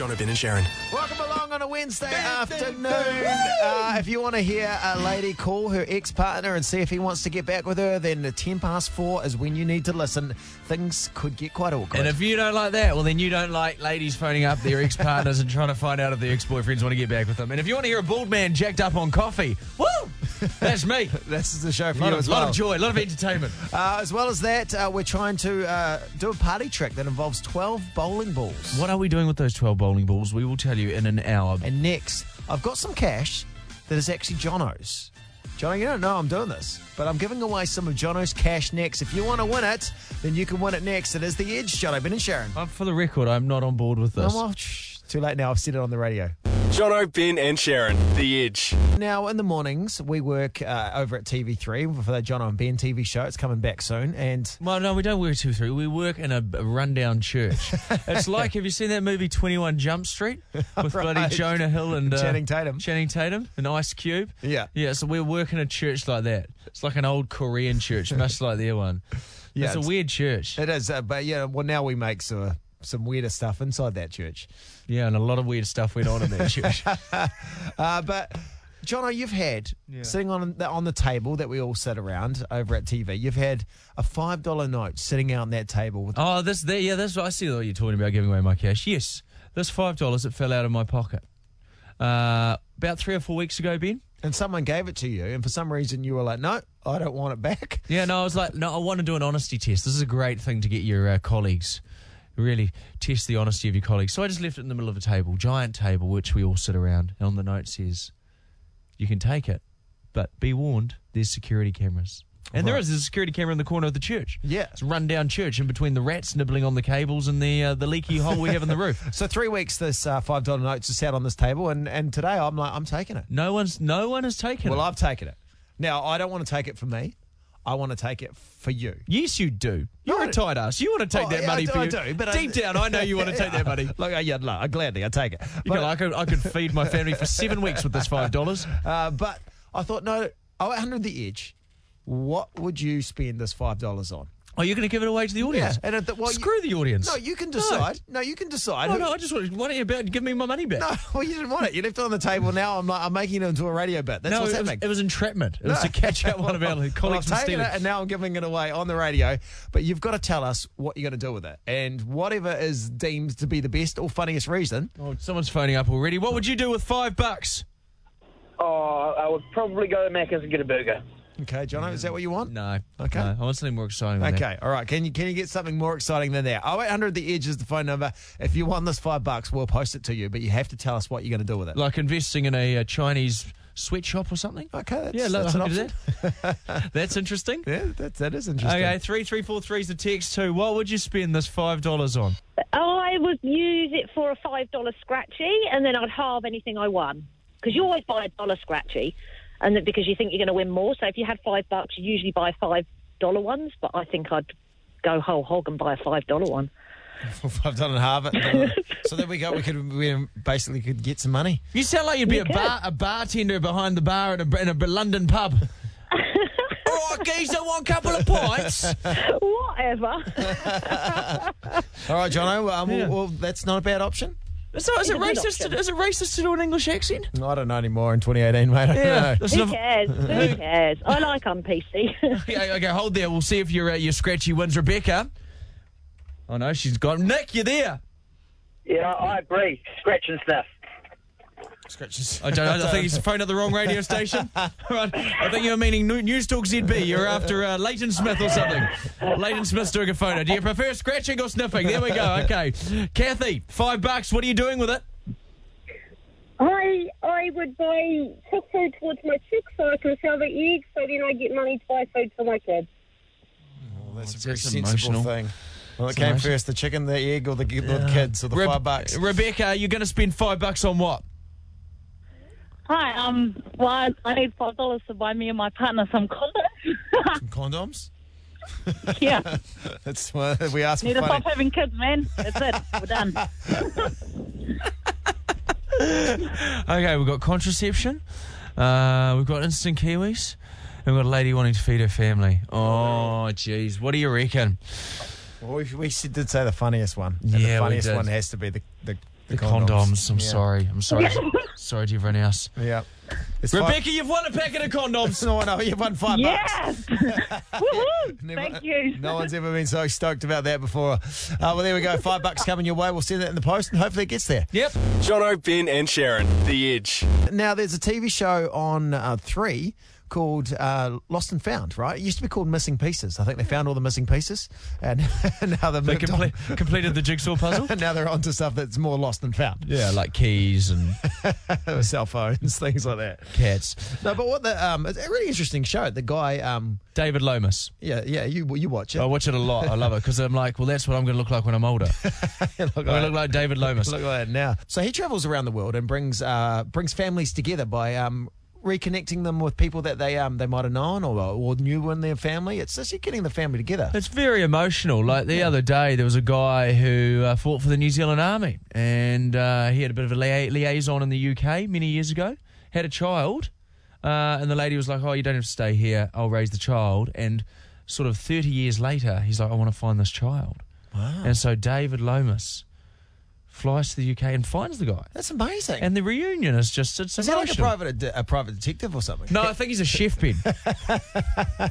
Jono, Ben and Sharyn. Welcome along on a Wednesday afternoon. Uh, if you want to hear a lady call her ex partner and see if he wants to get back with her, then the 10 past four is when you need to listen. Things could get quite awkward. And if you don't like that, well, then you don't like ladies phoning up their ex partners and trying to find out if their ex boyfriends want to get back with them. And if you want to hear a bald man jacked up on coffee, woo! That's me. this is the show for lot, you of, as lot of joy, a lot of entertainment. Uh, as well as that, uh, we're trying to uh, do a party trick that involves 12 bowling balls. What are we doing with those 12 bowling balls? We will tell you in an hour. And next, I've got some cash that is actually Jono's. Jono, you don't know I'm doing this, but I'm giving away some of Jono's cash next. If you want to win it, then you can win it next. It is the Edge, Jono, Ben and Sharyn. Uh, for the record, I'm not on board with this. well, shh, too late now. I've said it on the radio. Jono, Ben and Sharyn. The Edge. Now, in the mornings, we work uh, over at TV3 for the Jono and Ben TV show. It's coming back soon. And Well, no, we don't work two three. We work in a, a rundown church. it's like have you seen that movie Twenty One Jump Street with bloody Jonah Hill and uh, Channing Tatum. Channing Tatum and Ice Cube. Yeah. yeah. So we work in a church like that. It's like an old Korean church, much like their one. Yeah, it's a weird church. it is, uh, but yeah, well, now we make some, some weirder stuff inside that church. Yeah, and a lot of weird stuff went on in that church. Uh, but Jono, you've had Yeah. sitting on the, on the table that we all sit around over at TV. You've had a five dollar note sitting out on that table with oh, this there. Yeah, that's. I see what you're talking about giving away my cash. Yes, this five dollars that fell out of my pocket. Uh, about three or four weeks ago, Ben. and someone gave it to you, and for some reason you were like, "No, I don't want it back." Yeah, no, I was like, no, I want to do an honesty test. This is a great thing to get your uh, colleagues. Really test the honesty of your colleagues. So I just left it in the middle of a table, giant table, which we all sit around. And on the note says, you can take it, but be warned, there's security cameras. And Right. there's a security camera in the corner of the church. Yeah. It's a run-down church in between the rats nibbling on the cables and the uh, the leaky hole we have in the roof. So three weeks, this uh, five dollar notes is sat on this table, and and today I'm like, I'm taking it. No one's no one has taken Well, it. Well, I've taken it. Now I don't want to take it for me. I want to take it for you. Yes, you do. You're a tight ass. You want to take Oh, that yeah, money I for I you. do, but I- Deep down, I know you want to take that money. Look, uh, yeah, no, I gladly I take it. You know, I could I could feed my family for seven weeks with this five dollars. Uh, but I thought, no, oh, 800 the edge. What would you spend this five dollars on? Oh, you're going to give it away to the audience? Yeah, and uh, at the, well, Screw you, the audience. No, you can decide. No, you can decide. No, who- no, I just want. Why don't you about give me my money back? No, well, you didn't want it. You left it on the table. Now I'm like, I'm making it into a radio bit. That's No, what's it was, happening. it was entrapment. It was to catch out one of our Well, colleagues I've from taken stealing. it, and now I'm giving it away on the radio. But you've got to tell us what you're going to do with it, and whatever is deemed to be the best or funniest reason. Oh, someone's phoning up already. What would you do with five bucks? Oh, I would probably go to Macca's and get a burger. Okay, Jono, is that what you want? No. Okay. No, I want something more exciting than that. Okay, all right. Can you can you get something more exciting than that? 0800 the edge is the phone number. If you want this five bucks, we'll post it to you, but you have to tell us what you're going to do with it. Like investing in a, uh Chinese sweatshop or something? Okay, that's, yeah, that's look, an option. that. That's interesting. Yeah, that, that is interesting. Okay, three three four three is the text too. What would you spend this five dollars on? I would use it for a five dollar scratchy, and then I'd halve anything I won. Because you always buy a dollar scratchy, and then because you think you're going to win more. So if you had five bucks, you usually buy five dollar ones. But I think I'd go whole hog and buy a five dollar one. I've done it half it. so there we go. We could we basically could get some money. You sound like you'd be You a could. bar a bartender behind the bar in a, in a London pub. All right, geezer, one couple of pints. Whatever. All right, Jono. Um, Yeah. well, well, that's not a bad option. So is it It's a good racist? To, is it racist to do an English accent? I don't know anymore in 2018, mate. I don't know. Who not- cares? Who cares? I like on PC. okay, okay, hold there. We'll see if your uh, your scratchy wins, Rebecca. Oh no, she's gone. Nick. You there? Yeah, I agree. Scratch and sniff. Scratches. I don't know. I think he's phoned at the wrong radio station. right. I think you're meaning New- Newstalk ZB. You're after uh, Leighton Smith or something. Leighton Smith's doing a phono. Do you prefer scratching or sniffing? There we go. Okay. Kathy, five bucks. What are you doing with it? I I would buy cook food towards my chicks so I can sell the eggs so then I get money to buy food for my kids. Well, that's a That's very sensible emotional. thing. Well, it That's came emotional. first: the chicken, the egg, or the, the kids, or the Reb- five bucks. Rebecca, you're going to spend five bucks on what? Hi, um, well, I- I need five dollars to buy me and my partner some condoms. Some condoms. yeah, That's what we asked need for. to Funny. stop having kids, man. That's it. We're done. Okay, we've got contraception. Uh, we've got instant kiwis. And we've got a lady wanting to feed her family. Oh, jeez. What do you reckon? Well, we, we did say the funniest one. And Yeah, we the funniest did. one has to be the the, The condoms. I'm Yeah. sorry. I'm sorry. sorry to everyone else. Yeah. It's five- Rebecca, you've won a packet of condoms. No, no, you've won five bucks. Yes! Woohoo! Never- Thank you. No one's ever been so stoked about that before. Uh, well, there we go. Five bucks coming your way. We'll send that in the post and hopefully it gets there. Yep. Jono, Ben, and Sharyn, The Edge. Now, there's a TV show on uh, three called uh, Lost and Found, right? It used to be called Missing Pieces. I think they found all the missing pieces, and now they've They comple- completed the jigsaw puzzle. And now they're onto stuff that's more lost than found. Yeah, like keys and Cell phones, things like that. cats. No, but what the um, it's a really interesting show. The guy, um, David Lomas. yeah, yeah, you you watch it. I watch it a lot. I love it because I'm like, well, that's what I'm going to look like when I'm older. look I'm to look like David Lomas. Look like that now. So he travels around the world and brings uh, brings families together by um, reconnecting them with people that they um, they might have known or, or knew in their family. It's just getting the family together. It's very emotional. Like the other day, there was a guy who uh, fought for the New Zealand Army, and uh, he had a bit of a lia- liaison in the UK many years ago. Had a child, uh, and the lady was like, "Oh, you don't have to stay here. I'll raise the child." And sort of thirty years later, he's like, "I want to find this child." Wow. And so David Lomas flies to the UK and finds the guy, That's amazing. and the reunion is just it's is he like a private a private detective or something? No, I think he's a chef bin.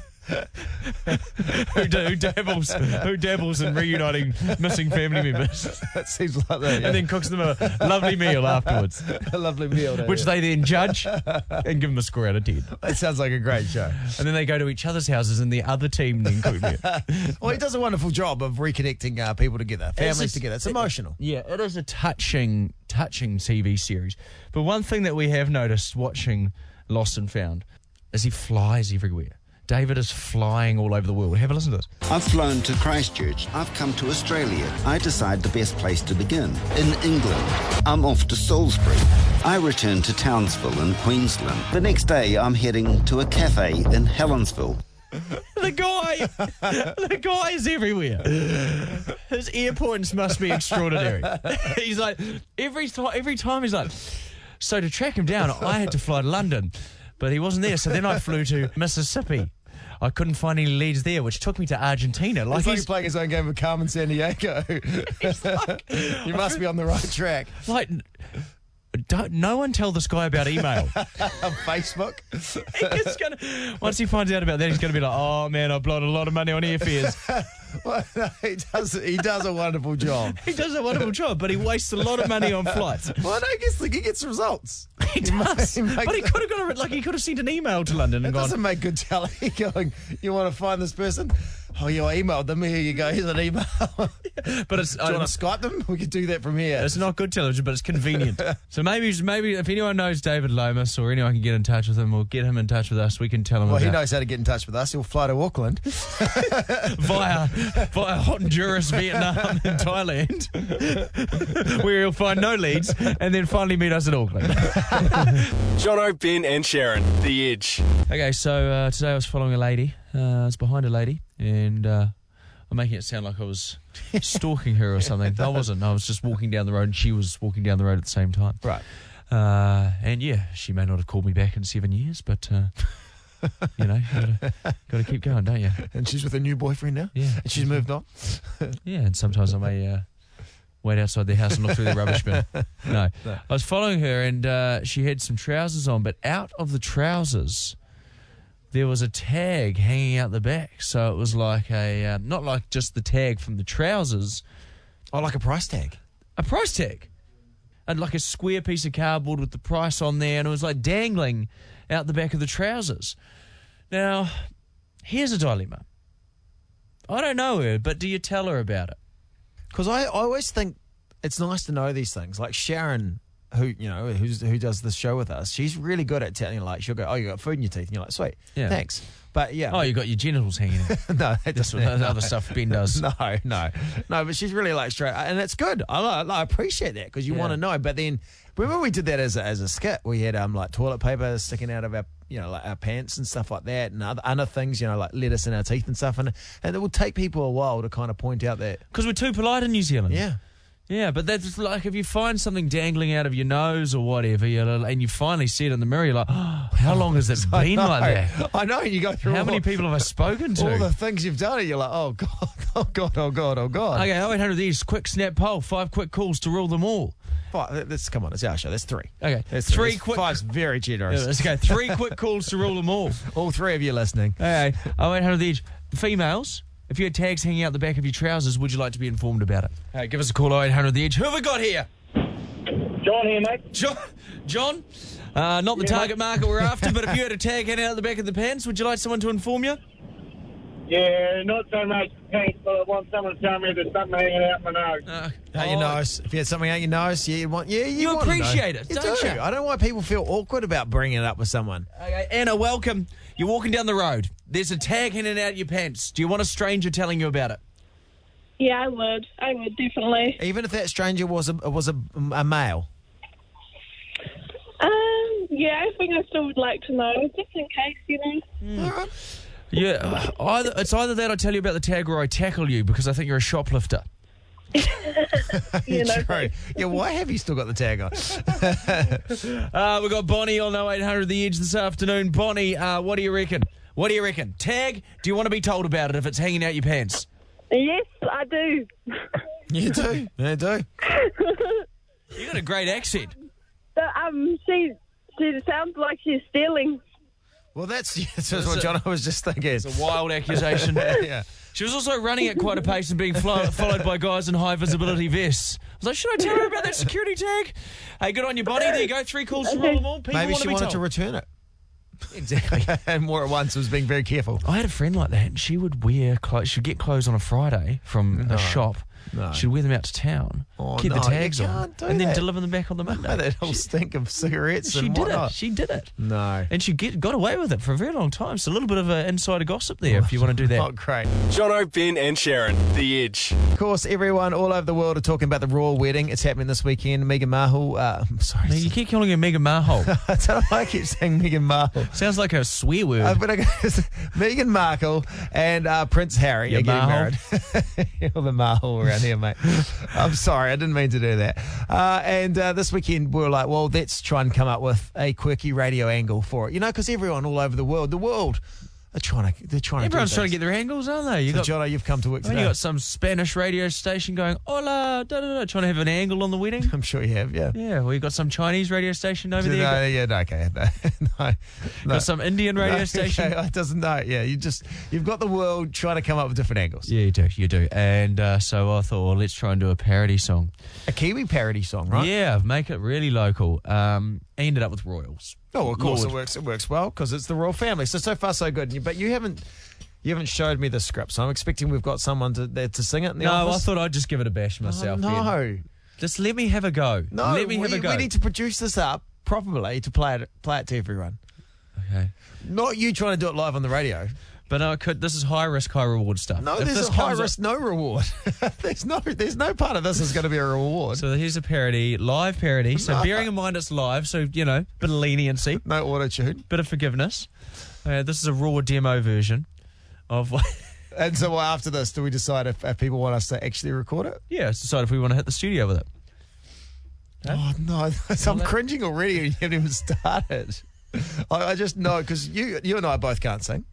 who, da- who dabbles who dabbles in reuniting missing family members that seems like that. and then cooks them a lovely meal afterwards, a lovely meal. which you? they then judge and give them a score out of ten. that sounds like a great show. And then they go to each other's houses and the other team then cook meal. Well, he does a wonderful job of reconnecting uh, people together, families just- together. It's emotional. Yeah, it is a touching, touching TV series. But one thing that we have noticed watching Lost and Found is he flies everywhere. David is flying all over the world. Have a listen to this. I've flown to Christchurch. I've come to Australia. I decide the best place to begin. In England. I'm off to Salisbury. I return to Townsville in Queensland. The next day, I'm heading to a cafe in Helensville. The guy, the guy is everywhere. His Airpoints must be extraordinary. he's like every time, every time he's like. So to track him down, I had to fly to London, but he wasn't there. So then I flew to Mississippi. I couldn't find any leads there, which took me to Argentina. Like It's like he's playing his own game of Carmen Sandiego. you must be on the right track. like. Don't, no one tell this guy about email. On Facebook. He's gonna, once he finds out about that, he's going to be like, "Oh man, I've blown a lot of money on airfares." Well, no, he does. He does a wonderful job. he does a wonderful job, but he wastes a lot of money on flights. Well, I guess like, he gets results. He might- does, he but he could have got a, like he could have sent an email to London It and gone. It doesn't make good telly. Going, you want to find this person? Oh, you emailed them. Here you go. Here's an email. But it's you uh, want to Skype them? We could do that from here. it's not good television, but it's convenient. so maybe maybe if anyone knows David Lomas or anyone can get in touch with him or get him in touch with us, we can tell him Well, he knows how to get in touch with us. He'll fly to Auckland. via via Honduras, Vietnam, and Thailand, where he'll find no leads, and then finally meet us in Auckland. Jono, Ben, and Sharyn, The Edge. Okay, so uh, today I was following a lady. Uh, I was behind a lady, and uh, I'm making it sound like I was stalking her or something. I wasn't. I was just walking down the road, and she was walking down the road at the same time. Right. Uh, and yeah, she may not have called me back in seven years, but uh, you know, got to keep going, don't you? And she's with a new boyfriend now. Yeah, And she's moved on. yeah. And sometimes I may uh, wait outside their house and look through the rubbish bin. No, I was following her, and uh, she had some trousers on, but out of the trousers. There was a tag hanging out the back, so it was like a um, not like just the tag from the trousers, Oh, like a price tag. a price tag, and like a square piece of cardboard with the price on there, and it was like dangling out the back of the trousers. Now, here's a dilemma. I don't know her, but do you tell her about it? Because I, I always think it's nice to know these things. Like Sharon, who you know, who's who does this show with us, she's really good at telling. Like she'll go, "Oh, you got food in your teeth," and you're like, "Sweet, Yeah. thanks." But yeah, Oh, you got your genitals hanging out. no, that That's doesn't- what the other stuff Ben does. No, no, no. But she's really like straight, and it's good. I, I appreciate that because you Yeah. want to know. But then, remember we did that as a, as a skit. We had um like toilet paper sticking out of our you know like our pants and stuff like that, and other, other things you know like lettuce in our teeth and stuff. And and it will take people a while to kind of point out that Because we're too polite in New Zealand. yeah, Yeah, but that's like if you find something dangling out of your nose or whatever, you're, like- and you finally see it in the mirror, you're like, oh, how long has it been like that? I know. You go through How all, many people have I spoken to? all the things you've done, and you're like, oh god, oh god, oh god, oh god. Okay, 0800 these quick snap poll, five quick calls to rule them all. Five, let's come on. It's our show. That's three. Okay, That's three That's- quick. Five's very generous. Yeah, let's go. Three quick calls to rule them all. All three of you listening. Okay, 0800 the edge. Females, if you had tags hanging out the back of your trousers, would you like to be informed about it? Hey, give us a call 0800 the edge. Who have we got here? John here, mate. John. John. Uh, not the target market we're after, but if you had a tag hanging out the back of the pants, would you like someone to inform you? Yeah, not so much pants, but I want someone to tell me there's something hanging out my nose. Uh, Out your oh, nose. If you had something out your nose, yeah, you want. Yeah, you, You want to know. appreciate it, You don't do. you? I don't know why people feel awkward about bringing it up with someone. Okay, Anna, welcome. You're walking down the road. There's a tag hanging out your pants. Do you want a stranger telling you about it? Yeah, I would. I would definitely. Even if that stranger was a was a, a male. Um, yeah, I think I still would like to know, just in case, you know. All right. Yeah, either, it's either that I tell you about the tag or I tackle you because I think you're a shoplifter. You know, True. Yeah, why have you still got the tag on? Uh, we've got Bonnie on 0800 The Edge this afternoon. Bonnie, uh, what do you reckon? What do you reckon? Tag, do you want to be told about it if it's hanging out your pants? Yes, I do. you do. You do. You got a great accent. But, um, she, she sounds like she's stealing. Well, that's, that's what John I was just thinking. It's a wild accusation. yeah. She was also running at quite a pace and being flo- followed by guys in high visibility vests. I was like, should I tell her about that security tag? Hey, good on your body. There you go. Three calls to roll them all. People Maybe want she to be wanted told. to return it. exactly. and more at once was being very careful. I had a friend like that, and she would wear clothes. She'd get clothes on a Friday from a shop. No. She'd wear them out to town, Oh, keep the no, you tags on, can't and then that. deliver them back on the Monday. that whole stink of cigarettes she and did whatnot. it. She did it. No. And she get, got away with it for a very long time. So a little bit of an insider gossip there if you want to do that. Not great. Jono, Ben, and Sharyn, The Edge. Of course, everyone all over the world are talking about the royal wedding. It's happening this weekend. Meghan Markle. Uh, I'm sorry. Now, you keep calling her Megan Marhole. I don't know why I keep saying Meghan Markle. Sounds like a swear word. Uh, but I guess Meghan Markle and uh, Prince Harry Yeah, are getting Markle. married. You're the Markle around here, mate. I'm sorry, I didn't mean to do that. Uh, and uh, this weekend we were like, well, let's try and come up with a quirky radio angle for it. You know, because everyone all over the world, the world, are trying to. They're trying Everyone's to. trying to get their angles, aren't they? You So, got, Jono, you've come to work I mean, today. you got some Spanish radio station going, hola, da da da, trying to have an angle on the wedding. I'm sure you have, yeah. Yeah, well, you got some Chinese radio station over No, there. yeah, no, okay, no, no, no. Got some Indian radio No, station. Okay, it doesn't know. Yeah, you just you've got the world trying to come up with different angles. Yeah, you do, you do. And uh, so I thought, well, let's try and do a parody song. A Kiwi parody song, right? Yeah, make it really local. Um, ended up with Royals. Oh, of course Lorde. it works. It works well because it's the royal family. So so far so good. But you haven't you haven't showed me the script, so I'm expecting we've got someone to there to sing it in the No, office. I thought I'd just give it a bash Oh, myself. Ben. no, Just let me have a go. no. Let me we, have a go. we need to produce this up properly to play it play it to everyone. Okay. Not you trying to do it live on the radio. But no, I could. This is high risk, high reward stuff. No, If there's this a high comes up- risk, no reward. there's no there's no part of this is going to be a reward. So here's a parody, live parody. So No. bearing in mind it's live, so you know, bit of leniency, no auto tune. bit of forgiveness. Uh, this is a raw demo version of. And so after this, do we decide if, if people want us to actually record it? yeah, let's decide if we want to hit the studio with it. Oh no, I'm that- cringing already. and You haven't even started. I, I just know because you you and I both can't sing.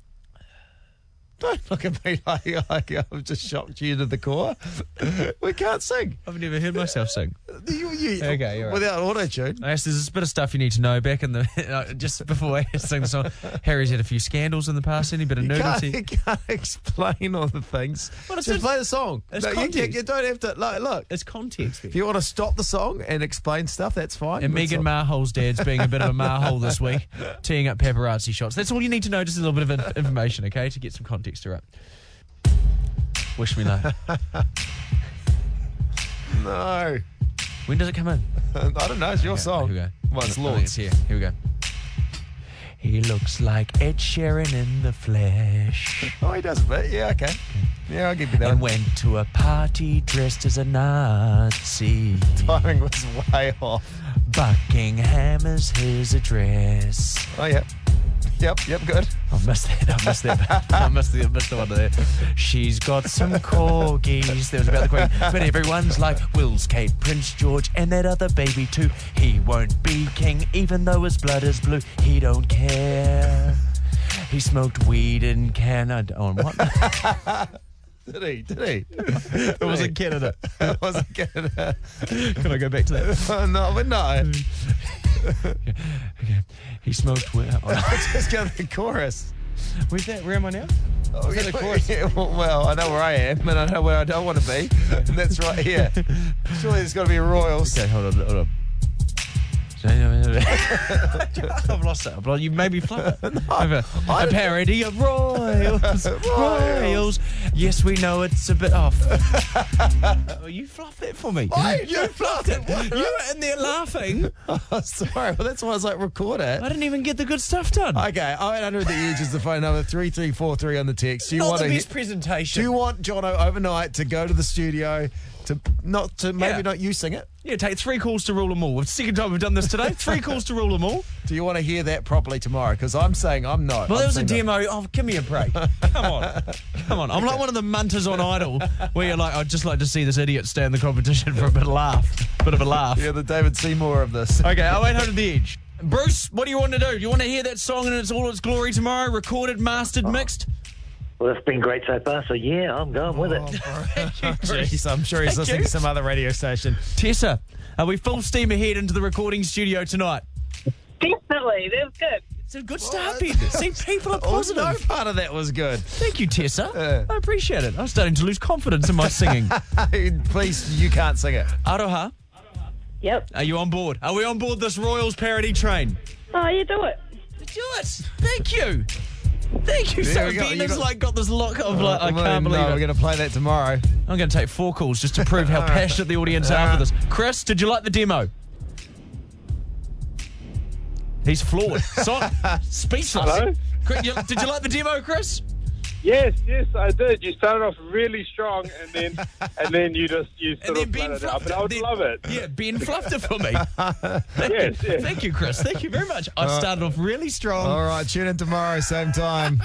Don't look at me like, like I've just shocked you to the core. we can't sing. I've never heard myself sing. You, you, Okay, you're right. without auto tune. I guess there's a bit of stuff you need to know. Back in the uh, just before I sing the song, Harry's had a few scandals in the past. Any bit of You can't, nudity. you can't explain all the things. Well, it's just play the song. it's No, you, context. you don't have to. Like, look, It's context. if you want to stop the song and explain stuff, that's fine. And Megan Marhole's dad's being a bit of a marhole this week, teeing up paparazzi shots. That's all you need to know, just a little bit of information, okay, to get some context to it. Wish me luck. No, When does it come in? I don't know. It's your song. Here we go. Well, it's I Lorde's. Here. Here we go. He looks like Ed Sheeran in the flesh. Oh, he does a bit. Yeah, okay. Yeah, I'll give you that. And one. went to a party dressed as a Nazi. Timing was way off. Buckingham is his address. Oh, yeah. Yep, yep, good. I missed that. I missed that. I missed the, I missed the one there. She's got some corgis. There was about the Queen. But everyone's like Will's Kate, Prince George, and that other baby too. He won't be king, even though his blood is blue. He don't care. He smoked weed in Canada. On what? Did he? Did he? it was in Canada. it wasn't Canada. Can I go back to that? No, but no. Okay. He smoked weed. Oh, Just go to the chorus. where's that? Where am I now? Oh, yeah, chorus? yeah, well, well, I know where I am, and I know where I don't want to be, and that's right here. Surely there's got to be Royals. Okay, hold on, hold on. I've lost it. I've lost- You made me flub it. Over a parody of Royals. Royals. Yes, we know it's a bit off. oh, you fluffed it for me. I- you fluffed it. You were in there laughing. Oh, sorry. Well, that's why I was like, record it. I didn't even get the good stuff done. Okay, 0800 the edge is the phone number, 3343 on the text. Do you Not want the best presentation. Do you want Jono overnight to go to the studio to not to maybe Yeah. not you sing it? yeah, take three calls to rule them all. It's the second time we've done this today. Three calls to rule them all. Do you want to hear that properly tomorrow? Because I'm saying I'm not. Well, there was a demo. Oh, give me a break. Come on. Come on. I'm like one of the munters on Idol where you're like, I'd just like to see this idiot stay in the competition for a bit of laugh. Bit of a laugh. Yeah, the David Seymour of this. Okay, 0800 The Edge. Bruce, what do you want to do? Do you want to hear that song in its all its glory tomorrow? Recorded, mastered, mixed? Well, it's been great so far, so yeah, I'm going with it. Oh, Jeez, I'm sure he's Thank listening you. to some other radio station. Tessa, are we full steam ahead into the recording studio tonight? Definitely, that's good. It's a good oh, start, Ben. See, people are Oh, positive. no part of that was good. Thank you, Tessa. Yeah. I appreciate it. I'm starting to lose confidence in my singing. Please, you can't sing it. Aroha, Yep. are you on board? Are we on board this Royals parody train? Oh, you do it. Do it. Thank you. Thank you. There so we go. Ben You has got- like got this look of like I can't no, believe We're going to play that tomorrow. I'm going to take four calls just to prove how passionate the audience are for this. Uh, Chris, did you like the demo? He's floored. So, speechless. Hello? Chris, you- Did you like the demo, Chris? Yes, yes, I did. You started off really strong, and then and then you just you And sort then of Ben it out. fluffed But I would Then- love it. Yeah, Ben fluffed it for me. Yes, yes. Thank you, Chris. Thank you very much. I started off really strong. All right, tune in tomorrow, same time.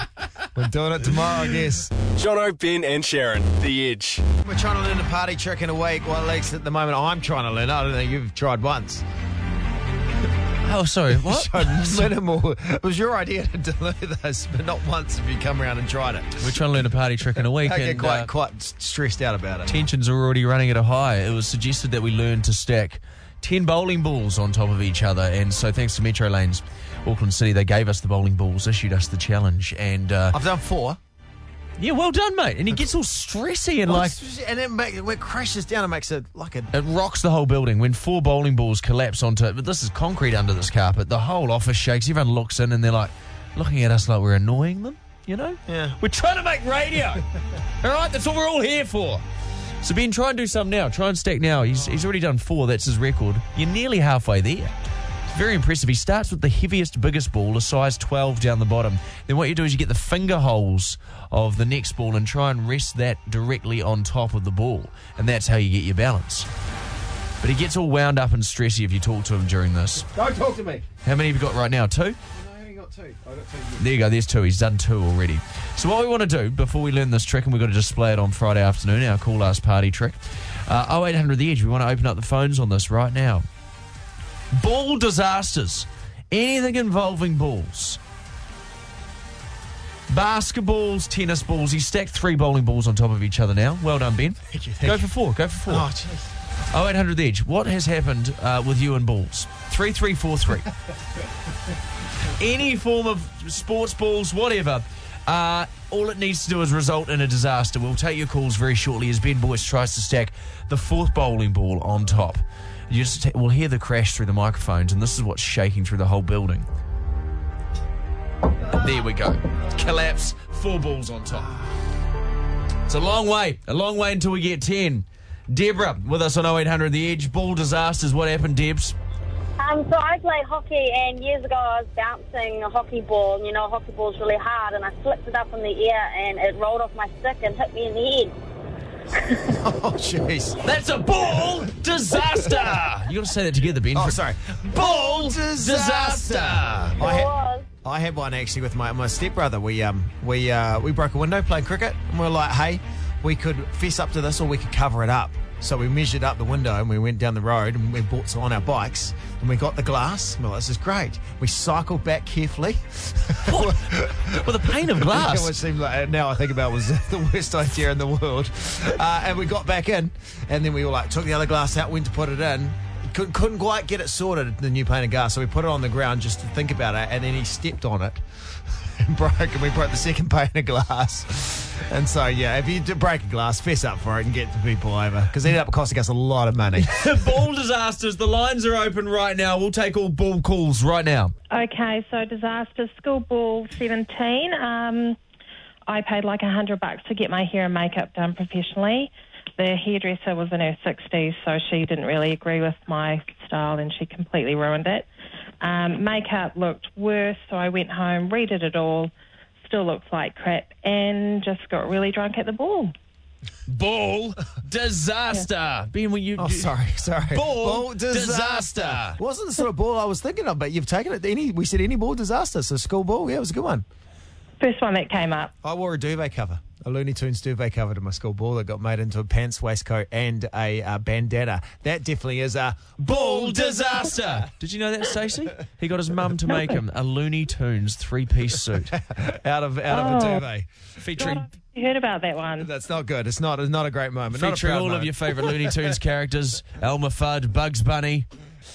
We're doing it tomorrow, I guess. Jono, Ben, and Sharyn, The Edge. We're trying to learn a party trick in a week. Well, at least at the moment, I'm trying to learn. I don't think you've tried once. Oh, sorry. What? learn it. It was your idea to learn this, but not once have you come around and tried it. We're trying to learn a party trick in a week. I get and, quite, uh, quite stressed out about it. tensions are already running at a high. It was suggested that we learn to stack 10 bowling balls on top of each other. And so, thanks to Metro Lanes, Auckland City, they gave us the bowling balls, issued us the challenge. And uh, I've done four. Yeah, well done, mate. And he gets all stressy and like. and it, make, when it crashes down, it makes it like a. It rocks the whole building when four bowling balls collapse onto it. But this is concrete under this carpet. The whole office shakes. Everyone looks in and they're like looking at us like we're annoying them, you know? Yeah. We're trying to make radio. all right, that's what we're all here for. So Ben, try and do some now. Try and stack now. He's he's already done four. That's his record. You're nearly halfway there. Very impressive. He starts with the heaviest, biggest ball, a size 12 down the bottom. Then what you do is you get the finger holes of the next ball and try and rest that directly on top of the ball, and that's how you get your balance. But he gets all wound up and stressy if you talk to him during this. Don't talk to me. How many have you got right now? Two? I only got two. I got two. There you go, there's two. He's done two already. So, what we want to do before we learn this trick, and we've got to display it on Friday afternoon, our cool ass party trick, uh, 0800 The Edge, we want to open up the phones on this right now. Ball disasters. Anything involving balls. Basketballs, tennis balls. He stacked three bowling balls on top of each other now. Well done, Ben. Thank you. Thank Go you. for four. Go for four. Oh, jeez. 0800 The Edge, what has happened uh, with you and balls? 3343. Any form of sports balls, whatever. Uh, all it needs to do is result in a disaster. We'll take your calls very shortly as Ben Boyce tries to stack the fourth bowling ball on top. You just ta- we'll hear the crash through the microphones, and this is what's shaking through the whole building. There we go. Collapse, four balls on top. It's a long way, a long way until we get 10. Deborah with us on 0800 The Edge. Ball disasters. What happened, Debs? Um, so I play hockey, and years ago I was bouncing a hockey ball. And you know, a hockey ball's really hard, and I flicked it up in the air, and it rolled off my stick and hit me in the head. Oh, jeez. That's a ball disaster. you got to say that together, Ben. Oh, sorry. Ball Disaster. disaster. I had. I had one actually with my, my stepbrother. We um we uh, we broke a window playing cricket, and we are like, hey, we could fess up to this, or we could cover it up. So we measured up the window and we went down the road and we bought some on our bikes and we got the glass. Well, this is great. We cycled back carefully. With a pane of glass. Which seemed like, now I think about it, was the worst idea in the world. Uh, and we got back in and then we were like, took the other glass out, went to put it in. Couldn't, couldn't quite get it sorted, the new pane of glass. So we put it on the ground just to think about it and then he stepped on it and broke and we broke the second pane of glass. And so, yeah, if you do break a glass, fess up for it and get the people over because it ended up costing us a lot of money. ball disasters. The lines are open right now. We'll take all ball calls right now. Okay, so disaster school ball 17. Um, I paid like a hundred bucks to get my hair and makeup done professionally. The hairdresser was in her 60s, so she didn't really agree with my style and she completely ruined it. Um, makeup looked worse, so I went home, redid it all. Still looks like crap, and just got really drunk at the ball. Ball disaster. Being when you. Oh, sorry, sorry. Ball, disaster. disaster. Wasn't the sort of ball I was thinking of, but you've taken it. Any we said any ball disaster. So school ball, yeah, it was a good one. First one that came up. I wore a duvet cover, a Looney Tunes duvet cover to my school ball that got made into a pants, waistcoat, and a uh, bandana. That definitely is a Ball disaster. Did you know that, Stacey? He got his mum to make him a Looney Tunes three-piece suit out of out of Oh. a duvet. featuring God, I heard about that one. That's not good. It's not. It's not a great moment. Not a featuring proud all of your favourite Looney Tunes characters: Elmer Fudd, Bugs Bunny.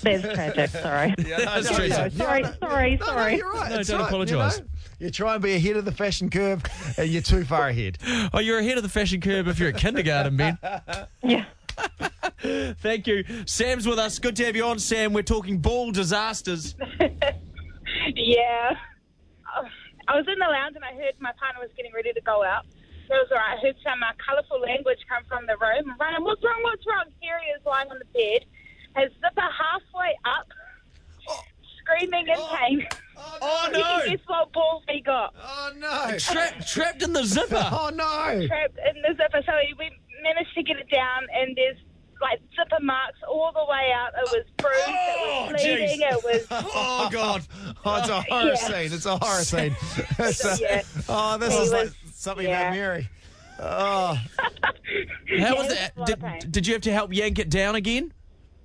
That's tragic. Sorry. Yeah, no, That's no, true. no, Sorry, no, sorry, no, no, sorry. you're right. No, it's don't right, apologise. You, know? You try and be ahead of the fashion curve, and you're too far ahead. Oh, you're ahead of the fashion curve if you're at kindergarten, man. Yeah. Thank you. Sam's with us. Good to have you on, Sam. We're talking ball disasters. Yeah. Uh, I was in the lounge and I heard my partner was getting ready to go out. So it was all right. I heard some uh, colourful language come from the room. I'm running, what's wrong, what's wrong? Here he is lying on the bed, his zipper halfway up, screaming in oh. pain. Oh, You can guess what balls he got. Oh no! Trapped, trapped in the zipper. Oh no! Trapped in the zipper. So we we managed to get it down and there's like zipper marks all the way out. It was bruised, Oh, it was oh, bleeding, jeez. it was... Oh, God. Oh, it's a horror Yeah. scene. It's a horror scene. It's a- Yeah. Oh, this He is like something yeah. about Mary. Oh, How was it that? was a lot of Did, did you have to help yank it down again?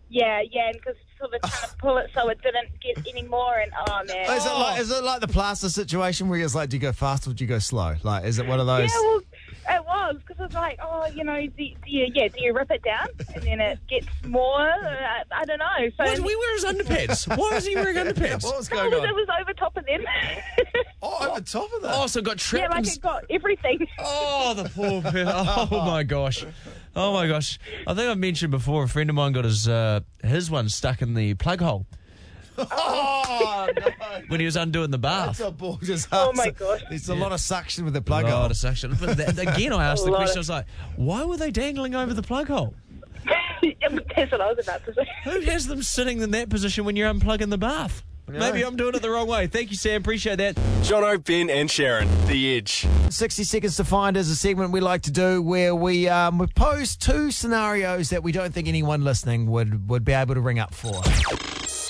Yeah, yeah, because sort of trying to pull it so it didn't get any more, and oh man. is it like is it like the plaster situation where it's like, do you go fast or do you go slow? Like, is it one of those? Yeah, well, it was because it's like, oh, you know, do, do you, yeah, do you rip it down and then it gets more? I, I don't know. So Why does we wear his underpants? Why is he wearing underpants? What was no, going it was, it was over top of them. Oh, over top of that. Oh, so it got yeah, like in- it got everything. Oh, the poor person. Oh, my gosh. Oh, my gosh. I think I've mentioned before a friend of mine got his uh, his one stuck in the plug hole Oh, no. when he was undoing the bath. That's a ball. Oh, my gosh. There's a lot of suction with the plug a hole. lot of suction. But th- again, I asked the lot question. I was like, "Why were they dangling over the plug hole? That's what I was about to say. Who has them sitting in that position when you're unplugging the bath?" Maybe I'm doing it the wrong way. Thank you, Sam. Appreciate that. Jono, Ben, and Sharyn, The Edge. 60 Seconds to Find is a segment we like to do where we, um, we pose two scenarios that we don't think anyone listening would, would be able to ring up for.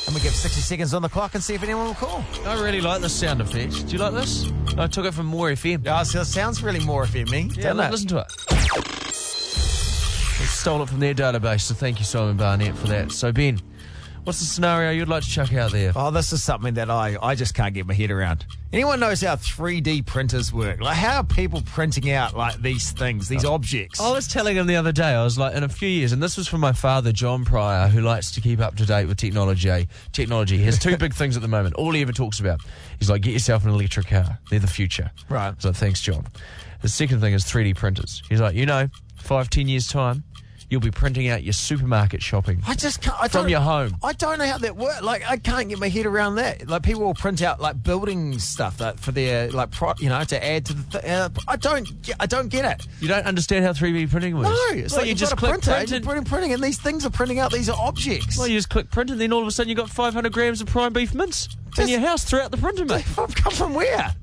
And we give 60 seconds on the clock and see if anyone will call. I really like the sound effect. Do you like this? I took it from More FM. Oh, so it sounds really more FM eh? Yeah, doesn't it? listen to it. I stole it from their database, so thank you, Simon Barnett, for that. So, Ben, what's the scenario you'd like to chuck out there? Oh, this is something that I, I just can't get my head around. Anyone knows how 3D printers work? Like, how are people printing out like these things, these uh, objects? I was telling him the other day, I was like, in a few years, and this was from my father, John Pryor, who likes to keep up to date with technology. Eh? Technology. He has two big things at the moment. All he ever talks about. He's like, get yourself an electric car. They're the future. Right. So thanks, John. The second thing is 3D printers. He's like, you know, five, ten years' time, you'll be printing out your supermarket shopping. I just can't. I From your home. I don't know how that works. Like, I can't get my head around that. Like, people will print out like building stuff that for their like, pro, you know, to add to the. Th- uh, I don't. Get, I don't get it. You don't understand how 3D printing works? No, it's like you just click printer, print and- printing, printing, and these things are printing out these are objects. Well, you just click print, and then all of a sudden you have got 500 grams of prime beef mince. In your house throughout the printer, mate. I've come from where?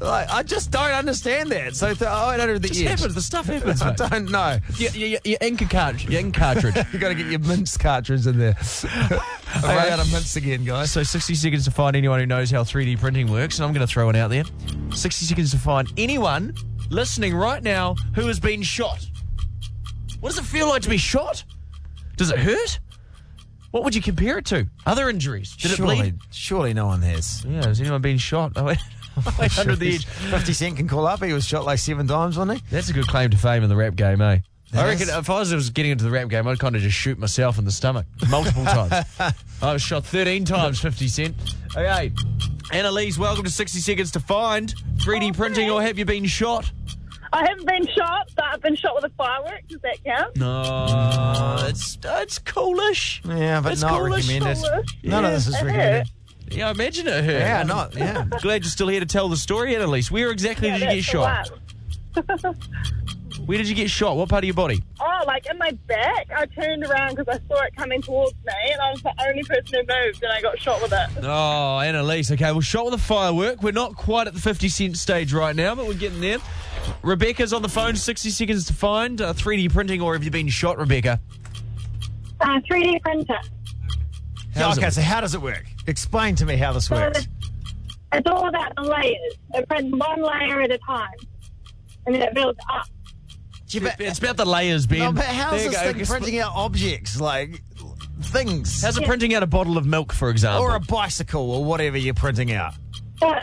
like, I just don't understand that. So th- oh, I don't know the edge. happens. The stuff happens, I mate. don't know. Your, your, your ink cartridge. Your ink cartridge. you got to get your mince cartridge in there. I've run out of mince again, guys. So 60 seconds to find anyone who knows how 3D printing works, and I'm going to throw it out there. 60 seconds to find anyone listening right now who has been shot. What does it feel like to be shot? Does it hurt? What would you compare it to? Other injuries? Did surely, it bleed? surely no one has. Yeah, has anyone been shot? Oh, wait. Under the edge. 50 Cent can call up. He was shot like seven times, wasn't he? That's a good claim to fame in the rap game, eh? That I reckon is. if I was, was getting into the rap game, I'd kind of just shoot myself in the stomach multiple times. I was shot 13 times, 50 Cent. Okay. Annalise, welcome to 60 Seconds to Find. 3D printing, or have you been shot? I haven't been shot, but I've been shot with a firework. Does that count? No, mm, it's it's coolish. Yeah, but It's not coolish. recommended. Coolish. None of this is It recommended. Yeah, I imagine it hurt. Yeah, not, yeah. Glad you're still here to tell the story, Annalise. Where exactly Yeah, did you get shot? Where did you get shot? What part of your body? Oh, like in my back. I turned around because I saw it coming towards me, and I was the only person who moved, and I got shot with it. Oh, Annalise. Okay, well, shot with a firework. We're not quite at the 50 cent stage right now, but we're getting there. Rebecca's on the phone, 60 seconds to find. Uh, 3D printing, or have you been shot, Rebecca? Uh, 3D printer. How's okay, it? so how does it work? Explain to me how this So works. it's, it's all about the layers. It prints one layer at a time, and then it builds up. Yeah, but- It's about the layers, Ben. no, but how's There you this go. thing printing out objects, like things? How's it printing out a bottle of milk, for example? or a bicycle or whatever you're printing out? So,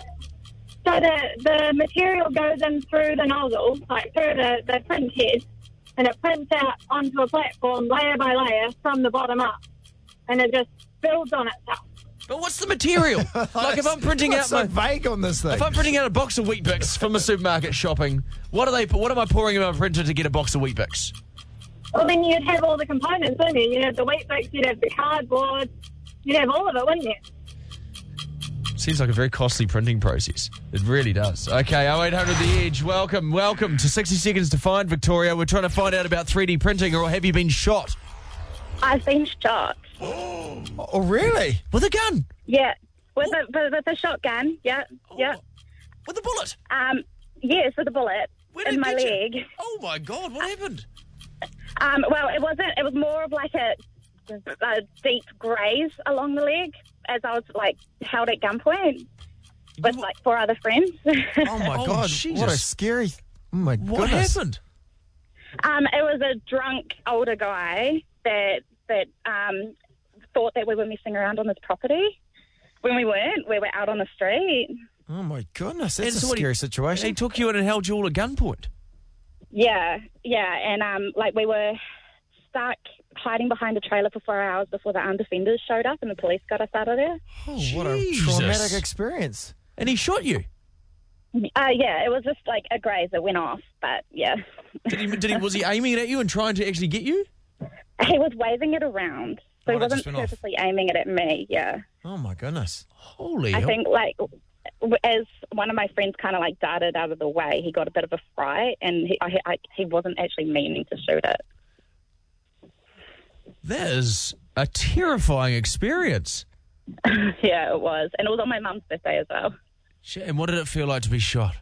so the, the material goes in through the nozzle, like through the, the print head, and it prints out onto a platform layer by layer from the bottom up. And it just builds on itself. but what's the material? like if I'm printing What's out so my... vague on this thing. If I'm printing out a box of Weet-Bix from a supermarket shopping, what are they? What am I pouring in my printer to get a box of Weet-Bix? Well, then you'd have all the components in there. You'd have the Weet-Bix, you'd have the cardboard, you'd have all of it, wouldn't you? Seems like a very costly printing process. It really does. Okay, 0800 The Edge. Welcome, welcome to 60 Seconds to Find Victoria. We're trying to find out about 3D printing, or have you been shot I've been shot. oh, really? with a gun, Yeah, with a with, with a shotgun. Yeah, yeah. with a bullet? Um, yes, with a bullet Where in my get you? leg. Oh my God! What happened? Um, well, it wasn't. It was more of like a, a deep graze along the leg as I was like held at gunpoint with like four other friends. Oh my Oh, god! What a scary! Oh my What goodness! happened? um, it was a drunk older guy that that um, thought that we were messing around on his property when we weren't. We were out on the street. Oh my goodness! And That's so a what he- scary situation. He took you in and held you all at gunpoint. Yeah, yeah, and um, like we were stuck hiding behind a trailer for four hours before the armed defenders showed up and the police got us out of there. Oh, what a Jesus. traumatic experience! And he shot you. Uh, yeah, it was just like a graze that went off, but yeah, Did he, did he, was he aiming it at you and trying to actually get you? he was waving it around, so Oh, he wasn't went off. purposely aiming it at me. Yeah, Oh my goodness! Holy I hell. think like as one of my friends kind of like darted out of the way, he got a bit of a fright, and he I, I, he wasn't actually meaning to shoot it. That is a terrifying experience. yeah, it was, and it was on my mum's birthday as well. And what did it feel like to be shot?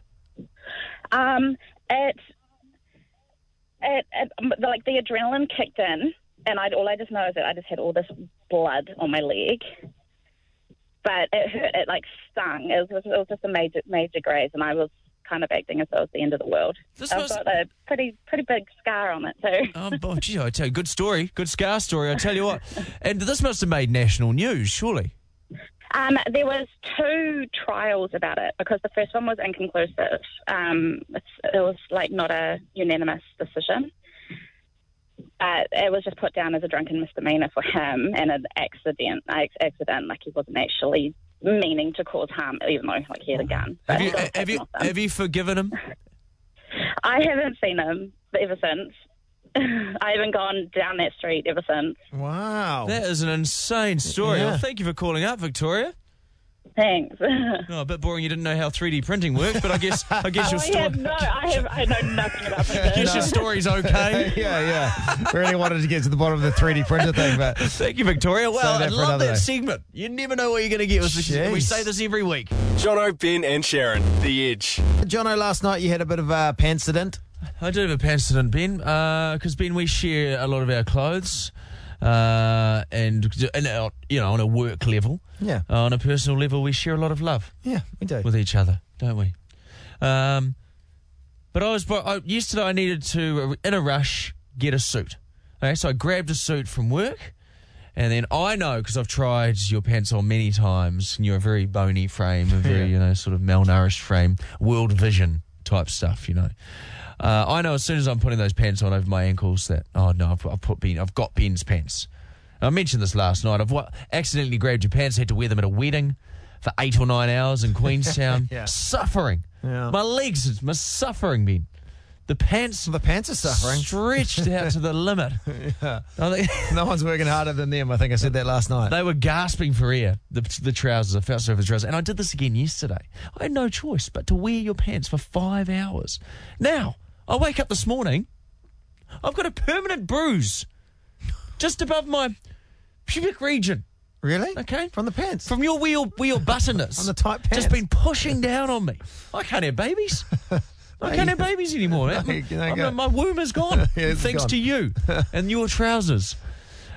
Um, it, it, it, um, like the adrenaline kicked in, and I all I just know is that I just had all this blood on my leg. But it hurt. It like stung. It was, it was just a major major graze, and I was kind of acting as though it was the end of the world. This I've must- got a pretty pretty big scar on it too. Oh, oh gee, I tell you, good story, good scar story. I tell you what, and this must have made national news, surely. Um, there was two trials about it because the first one was inconclusive. Um, it was like not a unanimous decision. Uh, it was just put down as a drunken misdemeanor for him and an accident. Ac- Accident, like he wasn't actually meaning to cause harm, even though like he had a gun. Have you eh, have you have you forgiven him? I haven't seen him ever since. I haven't gone down that street ever since. Wow! That is an insane story. Yeah. Well, thank you for calling up, Victoria. Thanks. Oh, a bit boring. You didn't know how 3D printing worked, but I guess I guess your I story. have no, I have, I know nothing about I guess this. your story's okay. yeah, yeah. We really wanted to get to the bottom of the 3D printer thing, but Thank you, Victoria. Well, I for love that day. segment. You never know what you're going to get with this. We say this every week. Jono, Ben, and Sharyn, The Edge. Jono, last night you had a bit of a pants-ident. I do have a pants incident, Ben, uh, because Ben, we share a lot of our clothes, uh, and, and uh, you know, on a work level, Yeah. on a personal level, we share a lot of love Yeah, we do. with each other, don't we? Um, but I was I, yesterday. I needed to, uh, in a rush, get a suit. Okay, so I grabbed a suit from work, and then I know because I've tried your pants on many times, and you're a very bony frame, a very you know sort of malnourished frame, world vision type stuff, you know. Uh, I know as soon as I'm putting those pants on over my ankles that oh no, I've, I've put Ben, I've got Ben's pants. I mentioned this last night. I've wa- accidentally grabbed your pants, had to wear them at a wedding for eight or nine hours in Queenstown, Yeah. suffering. Yeah. My legs, my suffering, Ben. The pants, The pants are suffering. stretched out to the limit. Yeah. No one's working harder than them. I think I said that last night. They were gasping for air, the, the trousers. I felt sorry for the trousers. And I did this again yesterday. I had no choice but to wear your pants for five hours. Now, I wake up this morning, I've got a permanent bruise just above my pubic region. Really? Okay. From the pants. From your wheel wheel butterness. On the tight pants. Just been pushing down on me. I can't have babies. I can't have babies anymore. No, you can't I'm- my womb is gone. Yeah, thanks gone. to you and your trousers.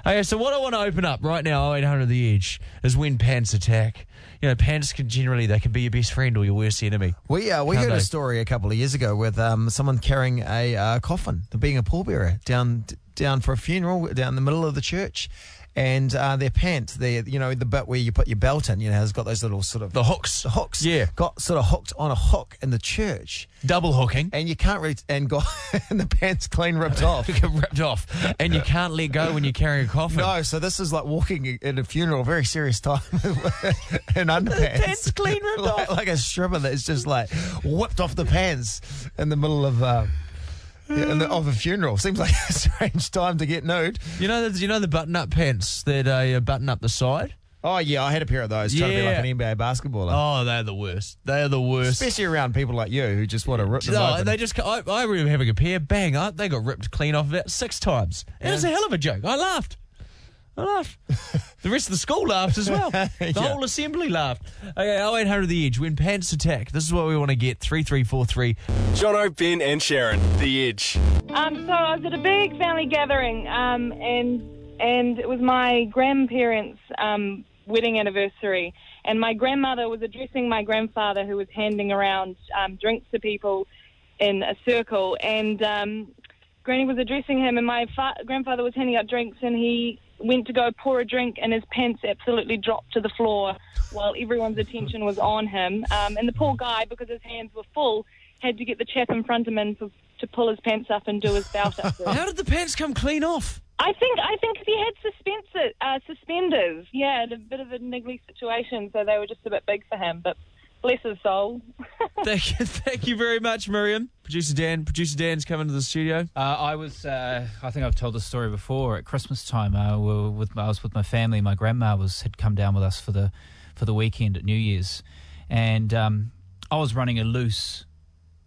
Okay, so what I want to open up right now, 0800 The Edge, is when pants attack. You know, pandas can generally, they can be your best friend or your worst enemy. We uh, we heard a story a couple of years ago with um, someone carrying a uh, coffin, being a pallbearer down down for a funeral down the middle of the church, and uh, their pants, their you know the bit where you put your belt in, you know, has got those little sort of The hooks. the hooks, Yeah. got sort of hooked on a hook in the church, Double hooking. and you can't really and got and the pants clean ripped off. Ripped off. And you can't let go when you're carrying a coffin. No, so this is like walking at a funeral, very serious time, in underpants. pants clean ripped like, off. like a stripper that's just like whipped off the pants in the middle of uh, yeah, in the, of a funeral. Seems like a strange time to get nude. You know, the, you know the button-up pants that uh, button up the side? Oh yeah, I had a pair of those. Trying to be like an NBA basketballer, Oh, they're the worst. They're the worst. especially around people like you who just want to rip them No, open. they just. I, I remember having a pair. Bang! I, they got ripped clean off about six times. It was a hell of a joke. I laughed. I laughed. the rest of the school laughed as well. The Yeah. whole assembly laughed. Okay, 0800 the edge. When pants attack, this is what we want to get. Three three four three. Jono, Ben, and Sharyn, The Edge. Um, so I was at a big family gathering, um, and and it was my grandparents' um, wedding anniversary, and my grandmother was addressing my grandfather, who was handing around um, drinks to people in a circle, and um, Granny was addressing him, and my fa- grandfather was handing out drinks, and he went to go pour a drink, and his pants absolutely dropped to the floor while everyone's attention was on him, um, and the poor guy, because his hands were full, had to get the chap in front of him to, to pull his pants up and do his belt up. How did the pants come clean off? I think I think he had suspenders, uh, suspenders. Yeah, a bit of a niggly situation, so they were just a bit big for him. But bless his soul. thank you, thank you very much, Miriam. Producer Dan. Producer Dan's coming to the studio. Uh, I was, uh, I think I've told the story before. At Christmas time, uh, we were with, I was with my family. My grandma was had come down with us for the for the weekend at New Year's, and um, I was running a loose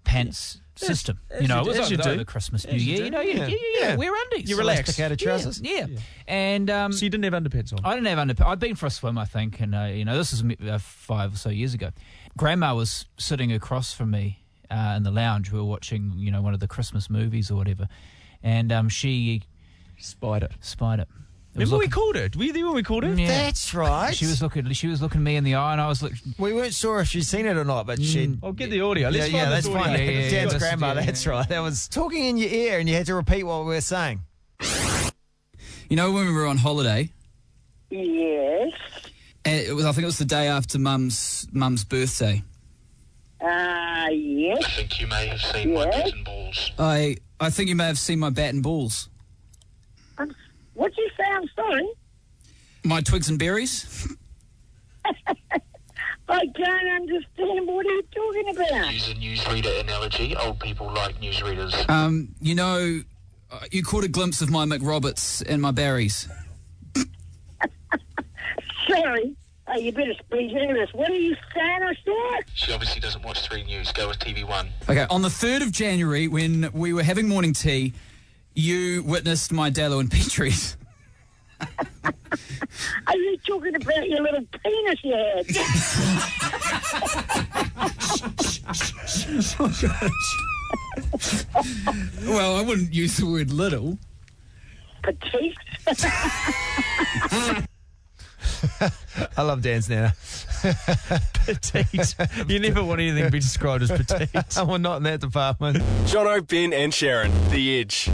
pants system. as you know, you it was as over, you do. over Christmas, New Year. You know, you, Yeah. you, you, Yeah. wear undies. You relax. Elasticated trousers. Yeah, yeah. and um, So you didn't have underpants on. I didn't have underpants. I'd been for a swim, I think, and uh, you know, this is uh, five or so years ago. Grandma was sitting across from me uh, in the lounge. We were watching, you know, one of the Christmas movies or whatever, and um, she spied it. Spied it. It was Remember we called it? Were you there when we called it? Yeah. That's right. She was looking. She was looking me in the eye, and I was looking. we weren't sure if she'd seen it or not, but she. I'll get the audio. Let's yeah, yeah, find that's this audio. fine. Yeah, yeah, yeah, grandma. yeah, that's yeah. right. That was talking in your ear, and you had to repeat what we were saying. You know when we were on holiday? Yes. and It was. I think it was the day after Mum's Mum's birthday. Uh, yes. I think you may have seen my bat and balls. I I think you may have seen my bat and balls. What'd you say? I'm sorry. My twigs and berries. I can't understand what are you talking about. Use a newsreader analogy. Old people like newsreaders. Um, you know, uh, you caught a glimpse of my McRoberts and my berries. Sorry. Hey, you better speak English. What are you saying, I saw? She obviously doesn't watch 3 News. Go with TV1. Okay, on the 3rd of January, when we were having morning tea, you witnessed my Dallow and Petrie's. Are you talking about your little penis you had? well, I wouldn't use the word little. Petite? I love Dan's Nana. petite. You never want anything to be described as petite. We're not in that department. Jono, Ben, and Sharyn, The Edge.